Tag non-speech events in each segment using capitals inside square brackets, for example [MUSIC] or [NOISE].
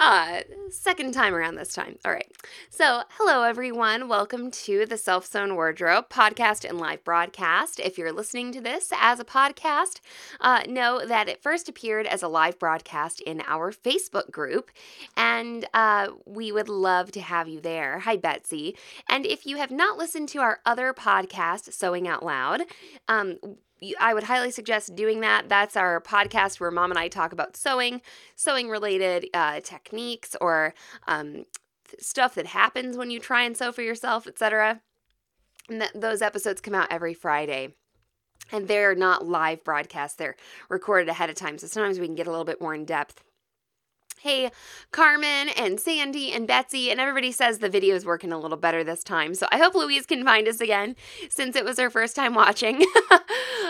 uh, second time around this time. All right. So, hello, everyone. Welcome to the Self Sewn Wardrobe podcast and live broadcast. If you're listening to this as a podcast, uh, know that it first appeared as a live broadcast in our Facebook group, and uh, we would love to have you there. Hi, Betsy. And if you have not listened to our other podcast, Sewing Out Loud, um, I would highly suggest doing that. That's our podcast where mom and I talk about sewing, sewing related uh, techniques, or um, stuff that happens when you try and sew for yourself, etc. And th- those episodes come out every Friday. And they're not live broadcasts, they're recorded ahead of time. So sometimes we can get a little bit more in depth Hey, Carmen and Sandy and Betsy, and everybody says the video is working a little better this time. So I hope Louise can find us again since it was her first time watching. [LAUGHS]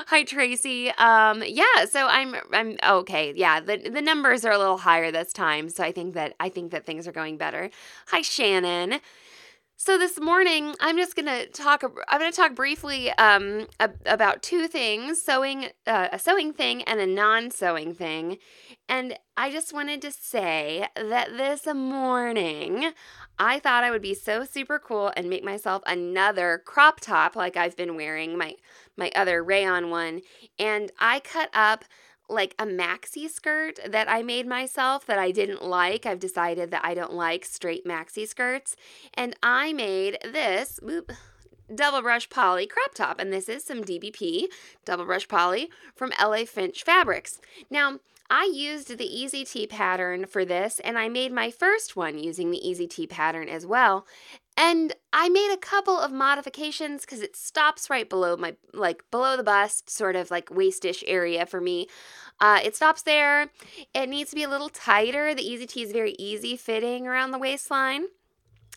Hi, Tracy. Um, yeah, so I'm I'm okay. Yeah, the the numbers are a little higher this time, so I think that I think that things are going better. Hi, Shannon. So this morning, I'm just gonna talk. I'm gonna talk briefly um, about two things: sewing, uh, a sewing thing, and a non-sewing thing. And I just wanted to say that this morning, I thought I would be so super cool and make myself another crop top like I've been wearing my my other rayon one, and I cut up like a maxi skirt that I made myself that I didn't like. I've decided that I don't like straight maxi skirts. And I made this double brush poly crop top. And this is some DBP double brush poly from LA Finch Fabrics. Now, I used the Easy Tee pattern for this, and I made my first one using the Easy Tee pattern as well. And I made a couple of modifications because it stops right below my, like below the bust, sort of like waistish area for me. Uh, it stops there. It needs to be a little tighter. The Easy Tee is very easy fitting around the waistline.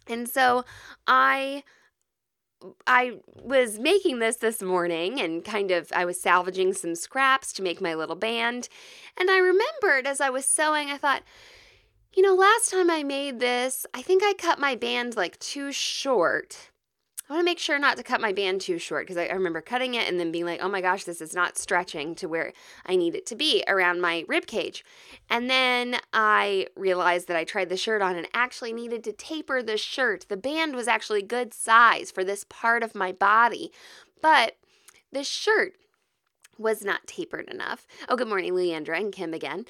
And so I I was making this this morning and kind of I was salvaging some scraps to make my little band. And I remembered as I was sewing, I thought, you know, last time I made this, I think I cut my band like too short. I want to make sure not to cut my band too short because I, I, remember cutting it and then being like, oh my gosh, this is not stretching to where I need it to be around my rib cage. And then I realized that I tried the shirt on and actually needed to taper the shirt. The band was actually good size for this part of my body, but the shirt was not tapered enough. Oh, good morning, Leandra and Kim again.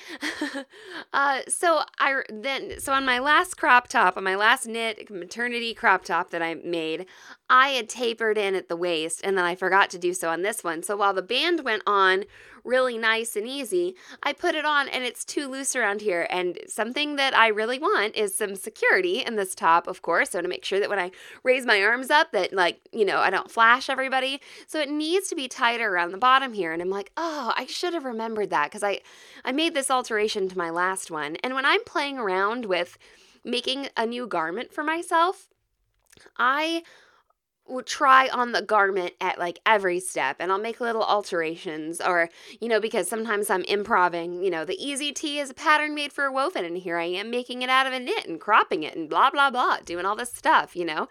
[LAUGHS] uh, so I then so on my last crop top, on my last knit maternity crop top that I made, I had tapered in at the waist, and then I forgot to do so on this one. So while the band went on really nice and easy. I put it on and it's too loose around here. And something that I really want is some security in this top, of course. So to make sure that when I raise my arms up that like, you know, I don't flash everybody. So it needs to be tighter around the bottom here. And I'm like, oh, I should have remembered that because I, I made this alteration to my last one. And when I'm playing around with making a new garment for myself, I will try on the garment at like every step and I'll make little alterations or you know because sometimes I'm improving you know the easy tee is a pattern made for a woven and here I am making it out of a knit and cropping it and blah blah blah doing all this stuff you know?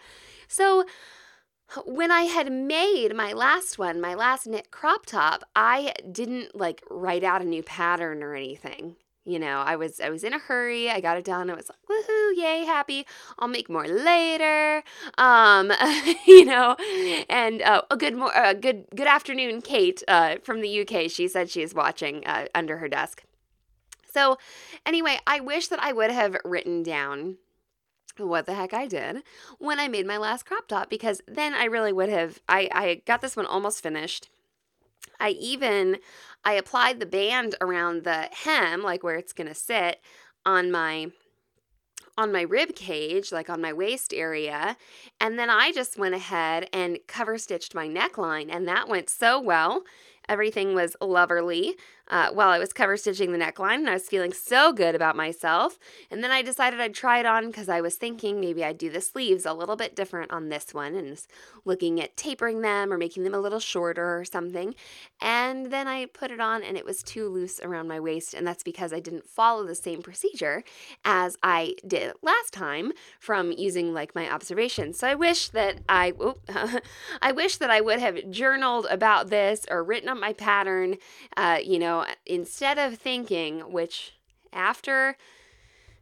So when I had made my last one my last knit crop top I didn't like write out a new pattern or anything you know i was i was in a hurry i got it done i was like woohoo yay happy i'll make more later. Um [LAUGHS] you know and uh, a good more uh, good good afternoon kate uh, from the uk she said she's watching uh, under her desk. So anyway i wish that i would have written down what the heck I did when I made my last crop top because then I really would have I I got this one almost finished. I even I applied the band around the hem, like where it's gonna sit on my on my rib cage, like on my waist area. And then I just went ahead and cover stitched my neckline, and that went so well. Everything was loverly. Uh, while I was cover stitching the neckline, and I was feeling so good about myself. And then I decided I'd try it on because I was thinking maybe I'd do the sleeves a little bit different on this one and looking at tapering them or making them a little shorter or something. And then I put it on, and it was too loose around my waist, and that's because I didn't follow the same procedure as I did last time from using like my observations. So I wish that I, [LAUGHS] I wish that I would have journaled about this or written up my pattern. Uh, you know, instead of thinking, which after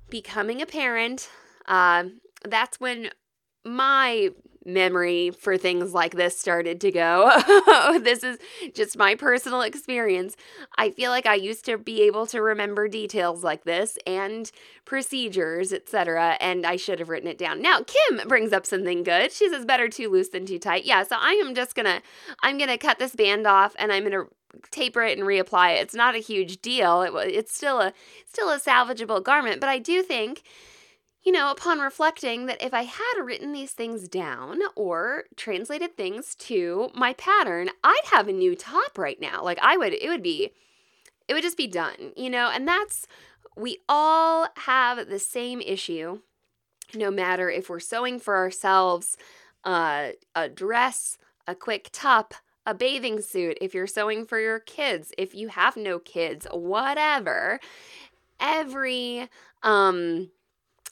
becoming a parent, uh, that's when my memory for things like this started to go. [LAUGHS] this is just my personal experience. I feel like I used to be able to remember details like this and procedures, etc., and I should have written it down. Now, Kim brings up something good. She says better too loose than too tight. Yeah, so I am just going to I'm going to cut this band off and I'm going to taper it and reapply it. It's not a huge deal. It, it's still a still a salvageable garment, but I do think you know, upon reflecting that if I had written these things down or translated things to my pattern, I'd have a new top right now. Like I would, it would be, it would just be done, you know, and that's, we all have the same issue, no matter if we're sewing for ourselves uh, a dress, a quick top, a bathing suit, if you're sewing for your kids, if you have no kids, whatever. Every, um,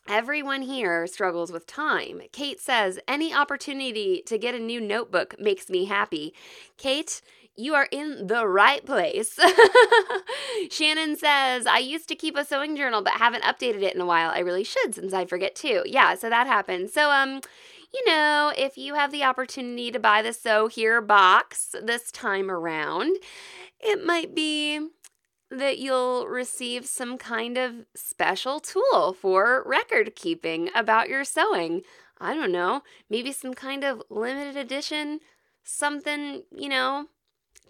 Everyone here struggles with time. Kate says, Any opportunity to get a new notebook makes me happy. Kate, you are in the right place. [LAUGHS] Shannon says, I used to keep a sewing journal but haven't updated it in a while. I really should since I forget too. Yeah, so that happens. So, um, you know, if you have the opportunity to buy the Sew Here box this time around, it might be that you'll receive some kind of special tool for record keeping about your sewing. I don't know, maybe some kind of limited edition, something, you know,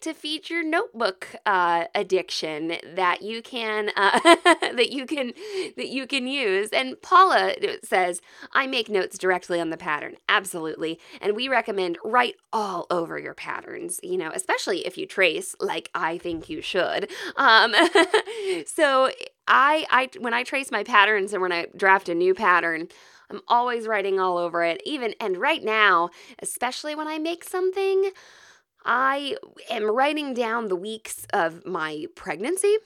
to feed your notebook uh, addiction that you can uh, [LAUGHS] that you can that you can use. And Paula says, "I make notes directly on the pattern, absolutely, and we recommend write all over your patterns. You know, especially if you trace, like I think you should. Um, [LAUGHS] so I I when I trace my patterns and when I draft a new pattern." I'm always writing all over it, even and right now, especially when I make something, I am writing down the weeks of my pregnancy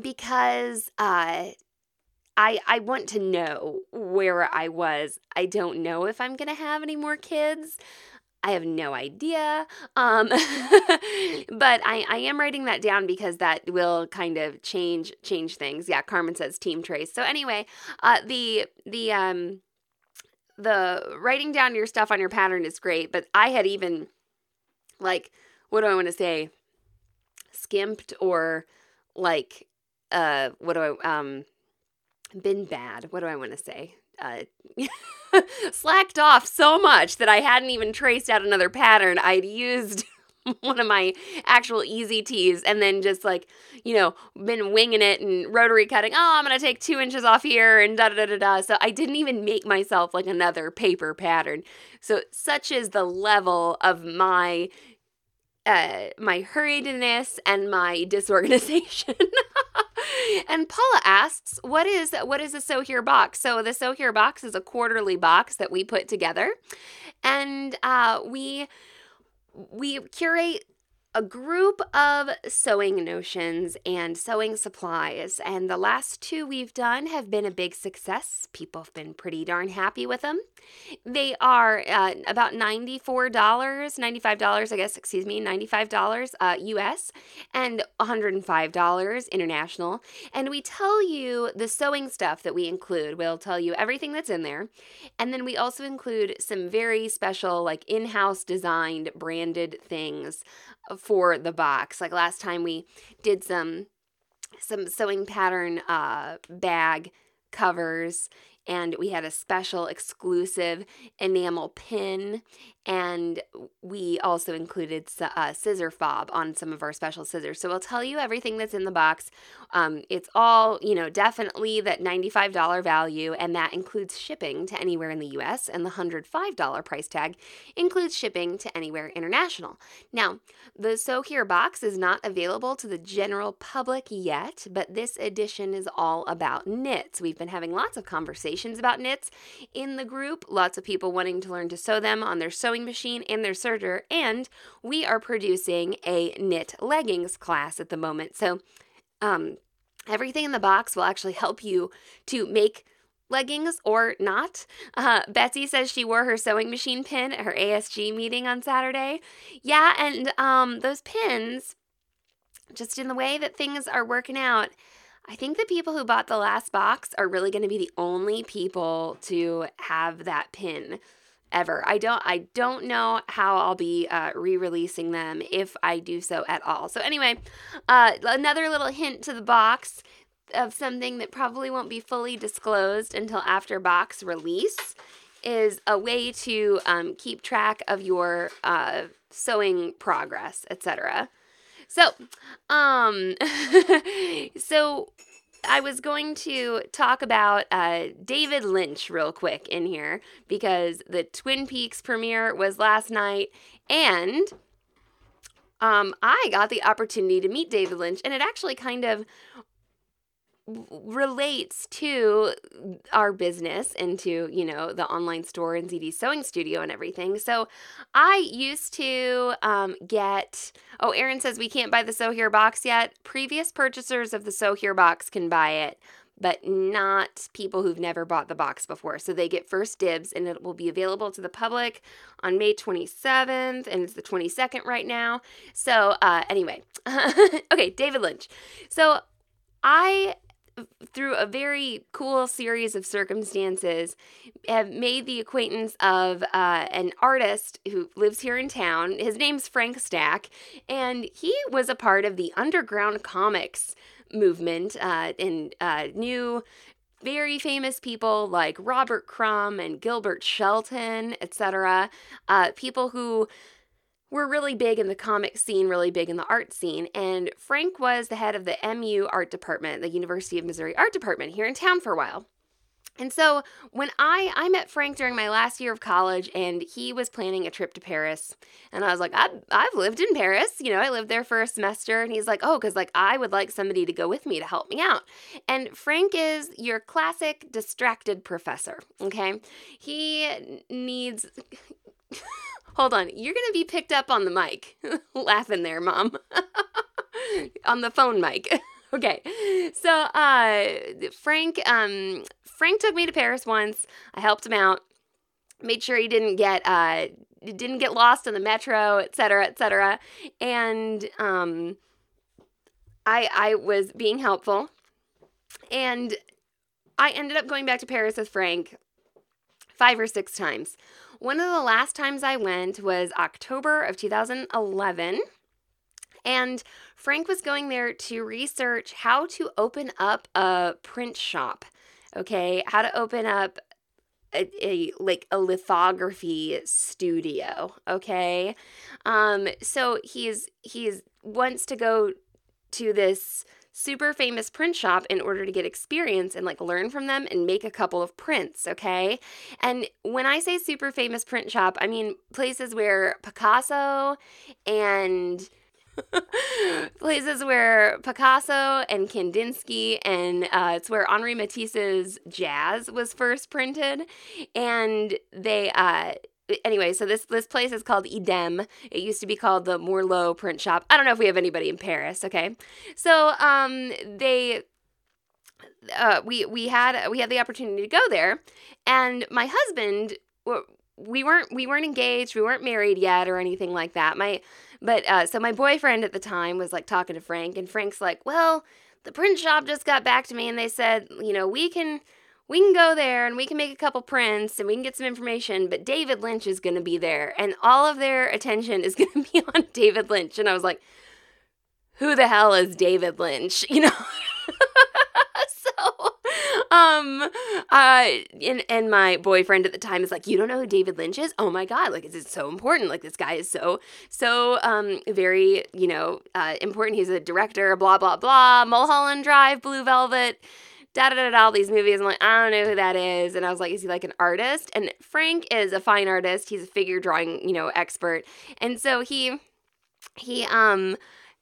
because uh, I I want to know where I was. I don't know if I'm gonna have any more kids. I have no idea. Um, [LAUGHS] but I, I am writing that down because that will kind of change change things. Yeah, Carmen says team trace. So anyway, uh, the the um the writing down your stuff on your pattern is great, but I had even like what do I want to say? Skimped or like uh what do I um been bad. What do I want to say? Uh [LAUGHS] slacked off so much that I hadn't even traced out another pattern. I'd used [LAUGHS] one of my actual easy tees and then just like, you know, been winging it and rotary cutting. Oh, I'm going to take two inches off here and da da da da. So I didn't even make myself like another paper pattern. So such is the level of my uh, my hurriedness and my [LAUGHS] disorganization. and Paula asks, "What is what is a Sew Here box?" So the Sew Here box is a quarterly box that we put together, and uh, we we curate a group of sewing notions and sewing supplies. And the last two we've done have been a big success. People have been pretty darn happy with them. They are uh, about $94, $95, I guess, excuse me, $95 uh, US and $105 international. And we tell you the sewing stuff that we include. We'll tell you everything that's in there. And then we also include some very special, like in house designed, branded things for the box. Like last time we did some some sewing pattern uh, bag covers and we had a special exclusive enamel pin and we also included a scissor fob on some of our special scissors. So I'll tell you everything that's in the box. Um, it's all, you know, definitely that $95 value, and that includes shipping to anywhere in the US, and the $105 price tag includes shipping to anywhere international. Now, the Sew Here box is not available to the general public yet, but this edition is all about knits. We've been having lots of conversations about knits in the group, lots of people wanting to learn to sew them on their sewing machine and their serger, and we are producing a knit leggings class at the moment. So, um, everything in the box will actually help you to make leggings or not. Uh, Betsy says she wore her sewing machine pin at her ASG meeting on Saturday. Yeah, and um, those pins, just in the way that things are working out, I think the people who bought the last box are really going to be the only people to have that pin ever. I don't I don't know how I'll be uh, re-releasing them if I do so at all. So anyway, uh, another little hint to the box of something that probably won't be fully disclosed until after box release is a way to um, keep track of your uh, sewing progress, etc. So, um, [LAUGHS] so I was going to talk about uh, David Lynch real quick in here because the Twin Peaks premiere was last night, and um, I got the opportunity to meet David Lynch, and it actually kind of relates to our business into you know the online store and ZD sewing studio and everything. So I used to um, get. Oh, Aaron says we can't buy the Sew Here box yet. Previous purchasers of the Sew Here box can buy it, but not people who've never bought the box before. So they get first dibs, and it will be available to the public on May 27th, and it's the 22nd right now. So uh, anyway, [LAUGHS] okay, David Lynch. So I through a very cool series of circumstances, have made the acquaintance of uh, an artist who lives here in town. His name's Frank Stack, and he was a part of the underground comics movement uh, and uh, knew very famous people like Robert Crumb and Gilbert Shelton, etc. Uh, people who were really big in the comic scene, really big in the art scene. And Frank was the head of the MU art department, the University of Missouri art department here in town for a while. And so when I I met Frank during my last year of college and he was planning a trip to Paris and I was like I've, I've lived in Paris you know I lived there for a semester and he's like oh cuz like I would like somebody to go with me to help me out. And Frank is your classic distracted professor, okay? He needs [LAUGHS] Hold on. You're going to be picked up on the mic. [LAUGHS] Laughing there, mom. [LAUGHS] on the phone mic. [LAUGHS] okay. So, uh Frank um Frank took me to Paris once. I helped him out. Made sure he didn't get uh didn't get lost in the metro, et cetera, et cetera. And um I I was being helpful. And I ended up going back to Paris with Frank five or six times. One of the last times I went was October of 2011. And Frank was going there to research how to open up a print shop. Okay, how to open up a, a, like a lithography studio okay um so he's he's wants to go to this super famous print shop in order to get experience and like learn from them and make a couple of prints, okay? And when I say super famous print shop, I mean places where Picasso and [LAUGHS] places where Picasso and Kandinsky and uh, it's where Henri Matisse's jazz was first printed, and they uh, anyway, so this this place is called Idem. It used to be called the Mourlot Print Shop. I don't know if we have anybody in Paris. Okay, so um, they uh, we we had we had the opportunity to go there, and my husband we weren't we weren't engaged, we weren't married yet or anything like that. My but uh, so my boyfriend at the time was like talking to Frank, and Frank's like, well, the print shop just got back to me, and they said, you know, we can we can go there and we can make a couple prints and we can get some information, but David Lynch is going to be there and all of their attention is [LAUGHS] going to be on David Lynch. And I was like, who the hell is David Lynch? [LAUGHS] You know? [LAUGHS] so um, uh, and and my boyfriend at the time is like, you don't know who David Lynch is? Oh my god, like it's so important. Like this guy is so so um very you know uh, important. He's a director. Blah blah blah. Mulholland Drive, Blue Velvet. Da da da da, all these movies. I'm like, I don't know who that is. And I was like, is he like an artist? And Frank is a fine artist. He's a figure drawing, you know, expert. And so he, he, um,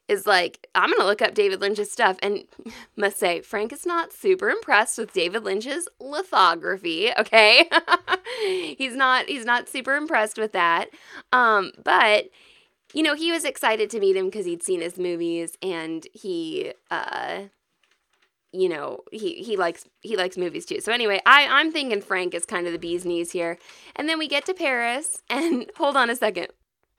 is like, I'm to look up David Lynch's stuff. And [LAUGHS] must say, Frank is not super impressed with David Lynch's lithography, okay? [LAUGHS] he's not he's not super impressed with that. Um, but you know, he was excited to meet him because he'd seen his movies and he uh you know, he he likes he likes movies too. So anyway, I I'm thinking Frank is kind of the bee's knees here. And then we get to Paris [LAUGHS] and hold on a second.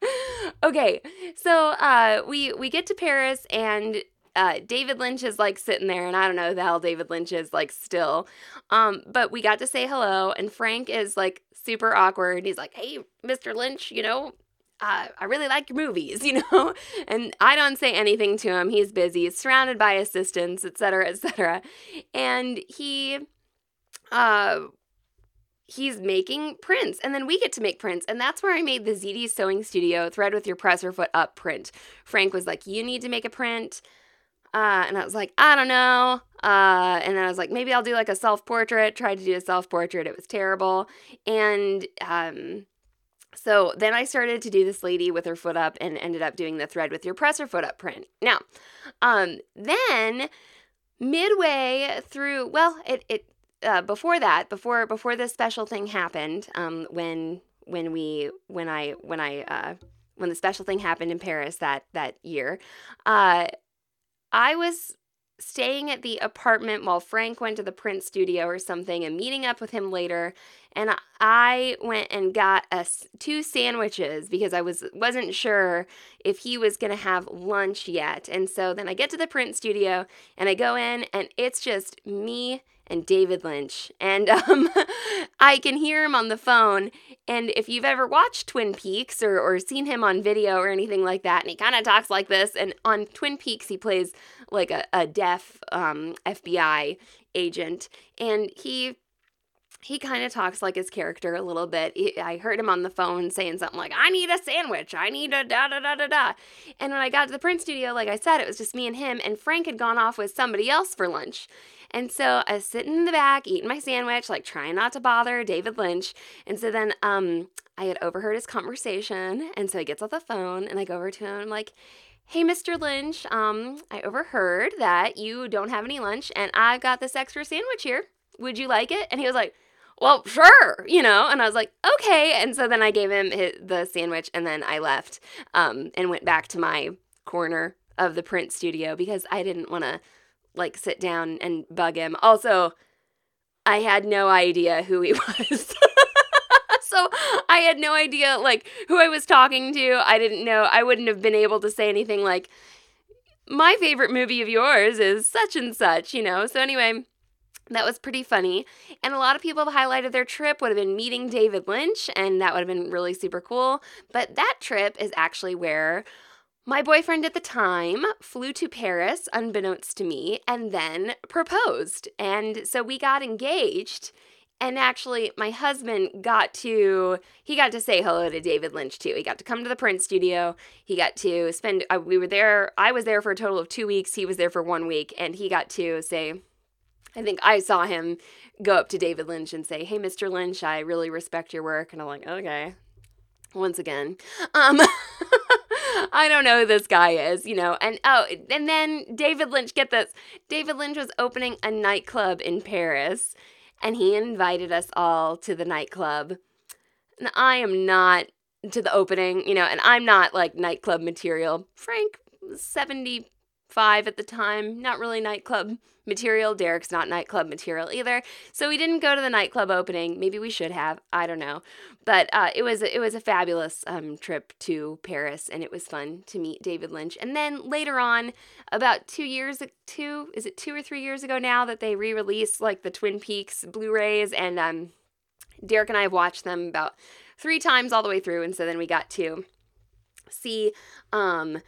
[LAUGHS] okay, so uh, we we get to Paris and uh, David Lynch is like sitting there, and I don't know who the hell David Lynch is like still. Um, but we got to say hello, and Frank is like super awkward. He's like, "Hey, Mr. Lynch, you know." Uh, I really like your movies, [LAUGHS] you know, and I don't say anything to him. He's busy, he's surrounded by assistants, etc., etc., and he, uh, he's making prints and then we get to make prints. And that's where i made the zd sewing studio thread with your presser foot up print. Frank was like you need to make a print. Uh, and i was like i don't know. Uh, and then i was like maybe i'll do like a self-portrait. Tried to do a self-portrait. It was terrible. And um, so then i started to do this lady with her foot up and ended up doing the thread with your presser foot up print. Now um, then midway through well it, it uh, before that, before before this special thing happened, um, when when we when I when I uh, when the special thing happened in Paris that that year, uh, I was staying at the apartment while Frank went to the print studio or something and meeting up with him later and I went and got us two sandwiches because I was wasn't sure if he was going to have lunch yet. And so then I get to the print studio and I go in and it's just me and David Lynch. And um, [LAUGHS] I can hear him on the phone. And if you've ever watched Twin Peaks or, or seen him on video or anything like that, and he kind of talks like this, and on Twin Peaks, he plays like a, a deaf um, FBI agent. And he he kind of talks like his character a little bit. I heard him on the phone saying something like, I need a sandwich. I need a da da da da da. And when I got to the print studio, like I said, it was just me and him, and Frank had gone off with somebody else for lunch. And so I was sitting in the back eating my sandwich, like trying not to bother David Lynch. And so then um, I had overheard his conversation. And so he gets off the phone and I go over to him and I'm like, Hey, Mr. Lynch, um, I overheard that you don't have any lunch and I've got this extra sandwich here. Would you like it? And he was like, well, sure, you know. And I was like, okay. And so then I gave him his, the sandwich and then I left um, and went back to my corner of the print studio because I didn't want to like sit down and bug him. Also, I had no idea who he [LAUGHS] was. so I had no idea like who I was talking to. I didn't know. I wouldn't have been able to say anything like my favorite movie of yours is such and such, you know. So anyway, that was pretty funny. And a lot of people have highlighted their trip would have been meeting David Lynch, and that would have been really super cool. But that trip is actually where my boyfriend at the time flew to Paris, unbeknownst to me, and then proposed. And so we got engaged. And actually, my husband got to he got to say hello to David Lynch too. He got to come to the print studio. He got to spend. Uh, we were there. I was there for a total of two weeks. He was there for one week, and he got to say. I think I saw him go up to David Lynch and say, "Hey, Mr. Lynch, I really respect your work." And I'm like, "Okay." Once again, um, [LAUGHS] I don't know who this guy is, you know. And oh, and then David Lynch, get this. David Lynch was opening a nightclub in Paris and he invited us all to the nightclub. And I am not to the opening, you know, and I'm not like nightclub material. Frank 70 five at the time. Not really nightclub material. Derek's not nightclub material either. So we didn't go to the nightclub opening. Maybe we should have. I don't know. But uh, it was it was a fabulous um, trip to Paris, and it was fun to meet David Lynch. And then later on, about two years two is it two or three years ago now that they re-released like the Twin Peaks Blu-rays, and um, Derek and I have watched them about three times all the way through, and so then we got to see um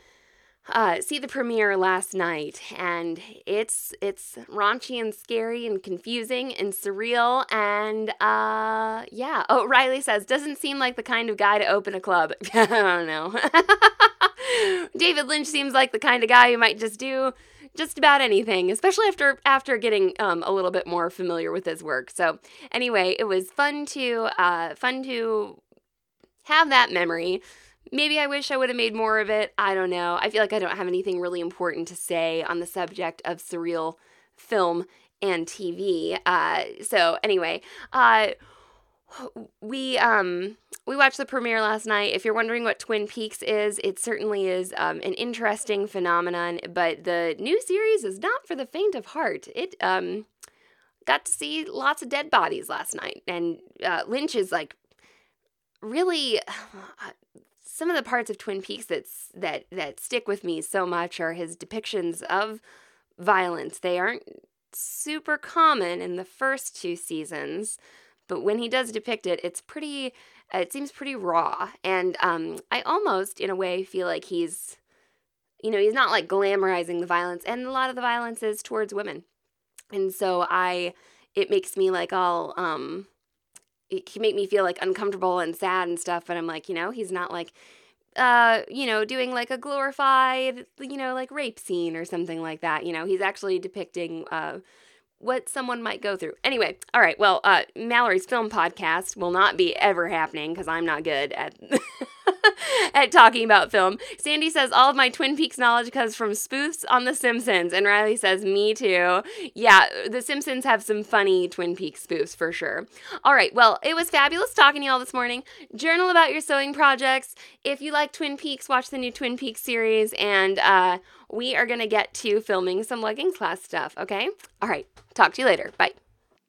uh, see the premiere last night, and it's it's raunchy and scary and confusing and surreal and uh, yeah. Oh, Riley says doesn't seem like the kind of guy to open a club. [LAUGHS] I don't know. [LAUGHS] David Lynch seems like the kind of guy who might just do just about anything, especially after after getting um, a little bit more familiar with his work. So anyway, it was fun to uh, fun to have that memory. Maybe I wish I would have made more of it. I don't know. I feel like I don't have anything really important to say on the subject of surreal film and TV. Uh, so anyway, uh, we um we watched the premiere last night. If you're wondering what Twin Peaks is, it certainly is um, an interesting phenomenon. But the new series is not for the faint of heart. It um got to see lots of dead bodies last night, and uh, Lynch is like really. [SIGHS] some of the parts of Twin Peaks that's that that stick with me so much are his depictions of violence. They aren't super common in the first two seasons, but when he does depict it, it's pretty. It seems pretty raw, and um, I almost, in a way, feel like he's, you know, he's not like glamorizing the violence, and a lot of the violence is towards women, and so I, it makes me like all um, it can make me feel like uncomfortable and sad and stuff. But I'm like, you know, he's not like, uh, you know, doing like a glorified, you know, like rape scene or something like that. You know, he's actually depicting uh, what someone might go through. Anyway, all right. Well, uh, Mallory's film podcast will not be ever happening because I'm not good at [LAUGHS] [LAUGHS] at talking about film. Sandy says all of my Twin Peaks knowledge comes from spoofs on The Simpsons, and Riley says me too. Yeah, The Simpsons have some funny Twin Peaks spoofs for sure. All right. Well, it was fabulous talking to you all this morning. Journal about your sewing projects. If you like Twin Peaks, watch the new Twin Peaks series, and uh, we are gonna get to filming some leggings class stuff. Okay. All right. Talk to you later. Bye.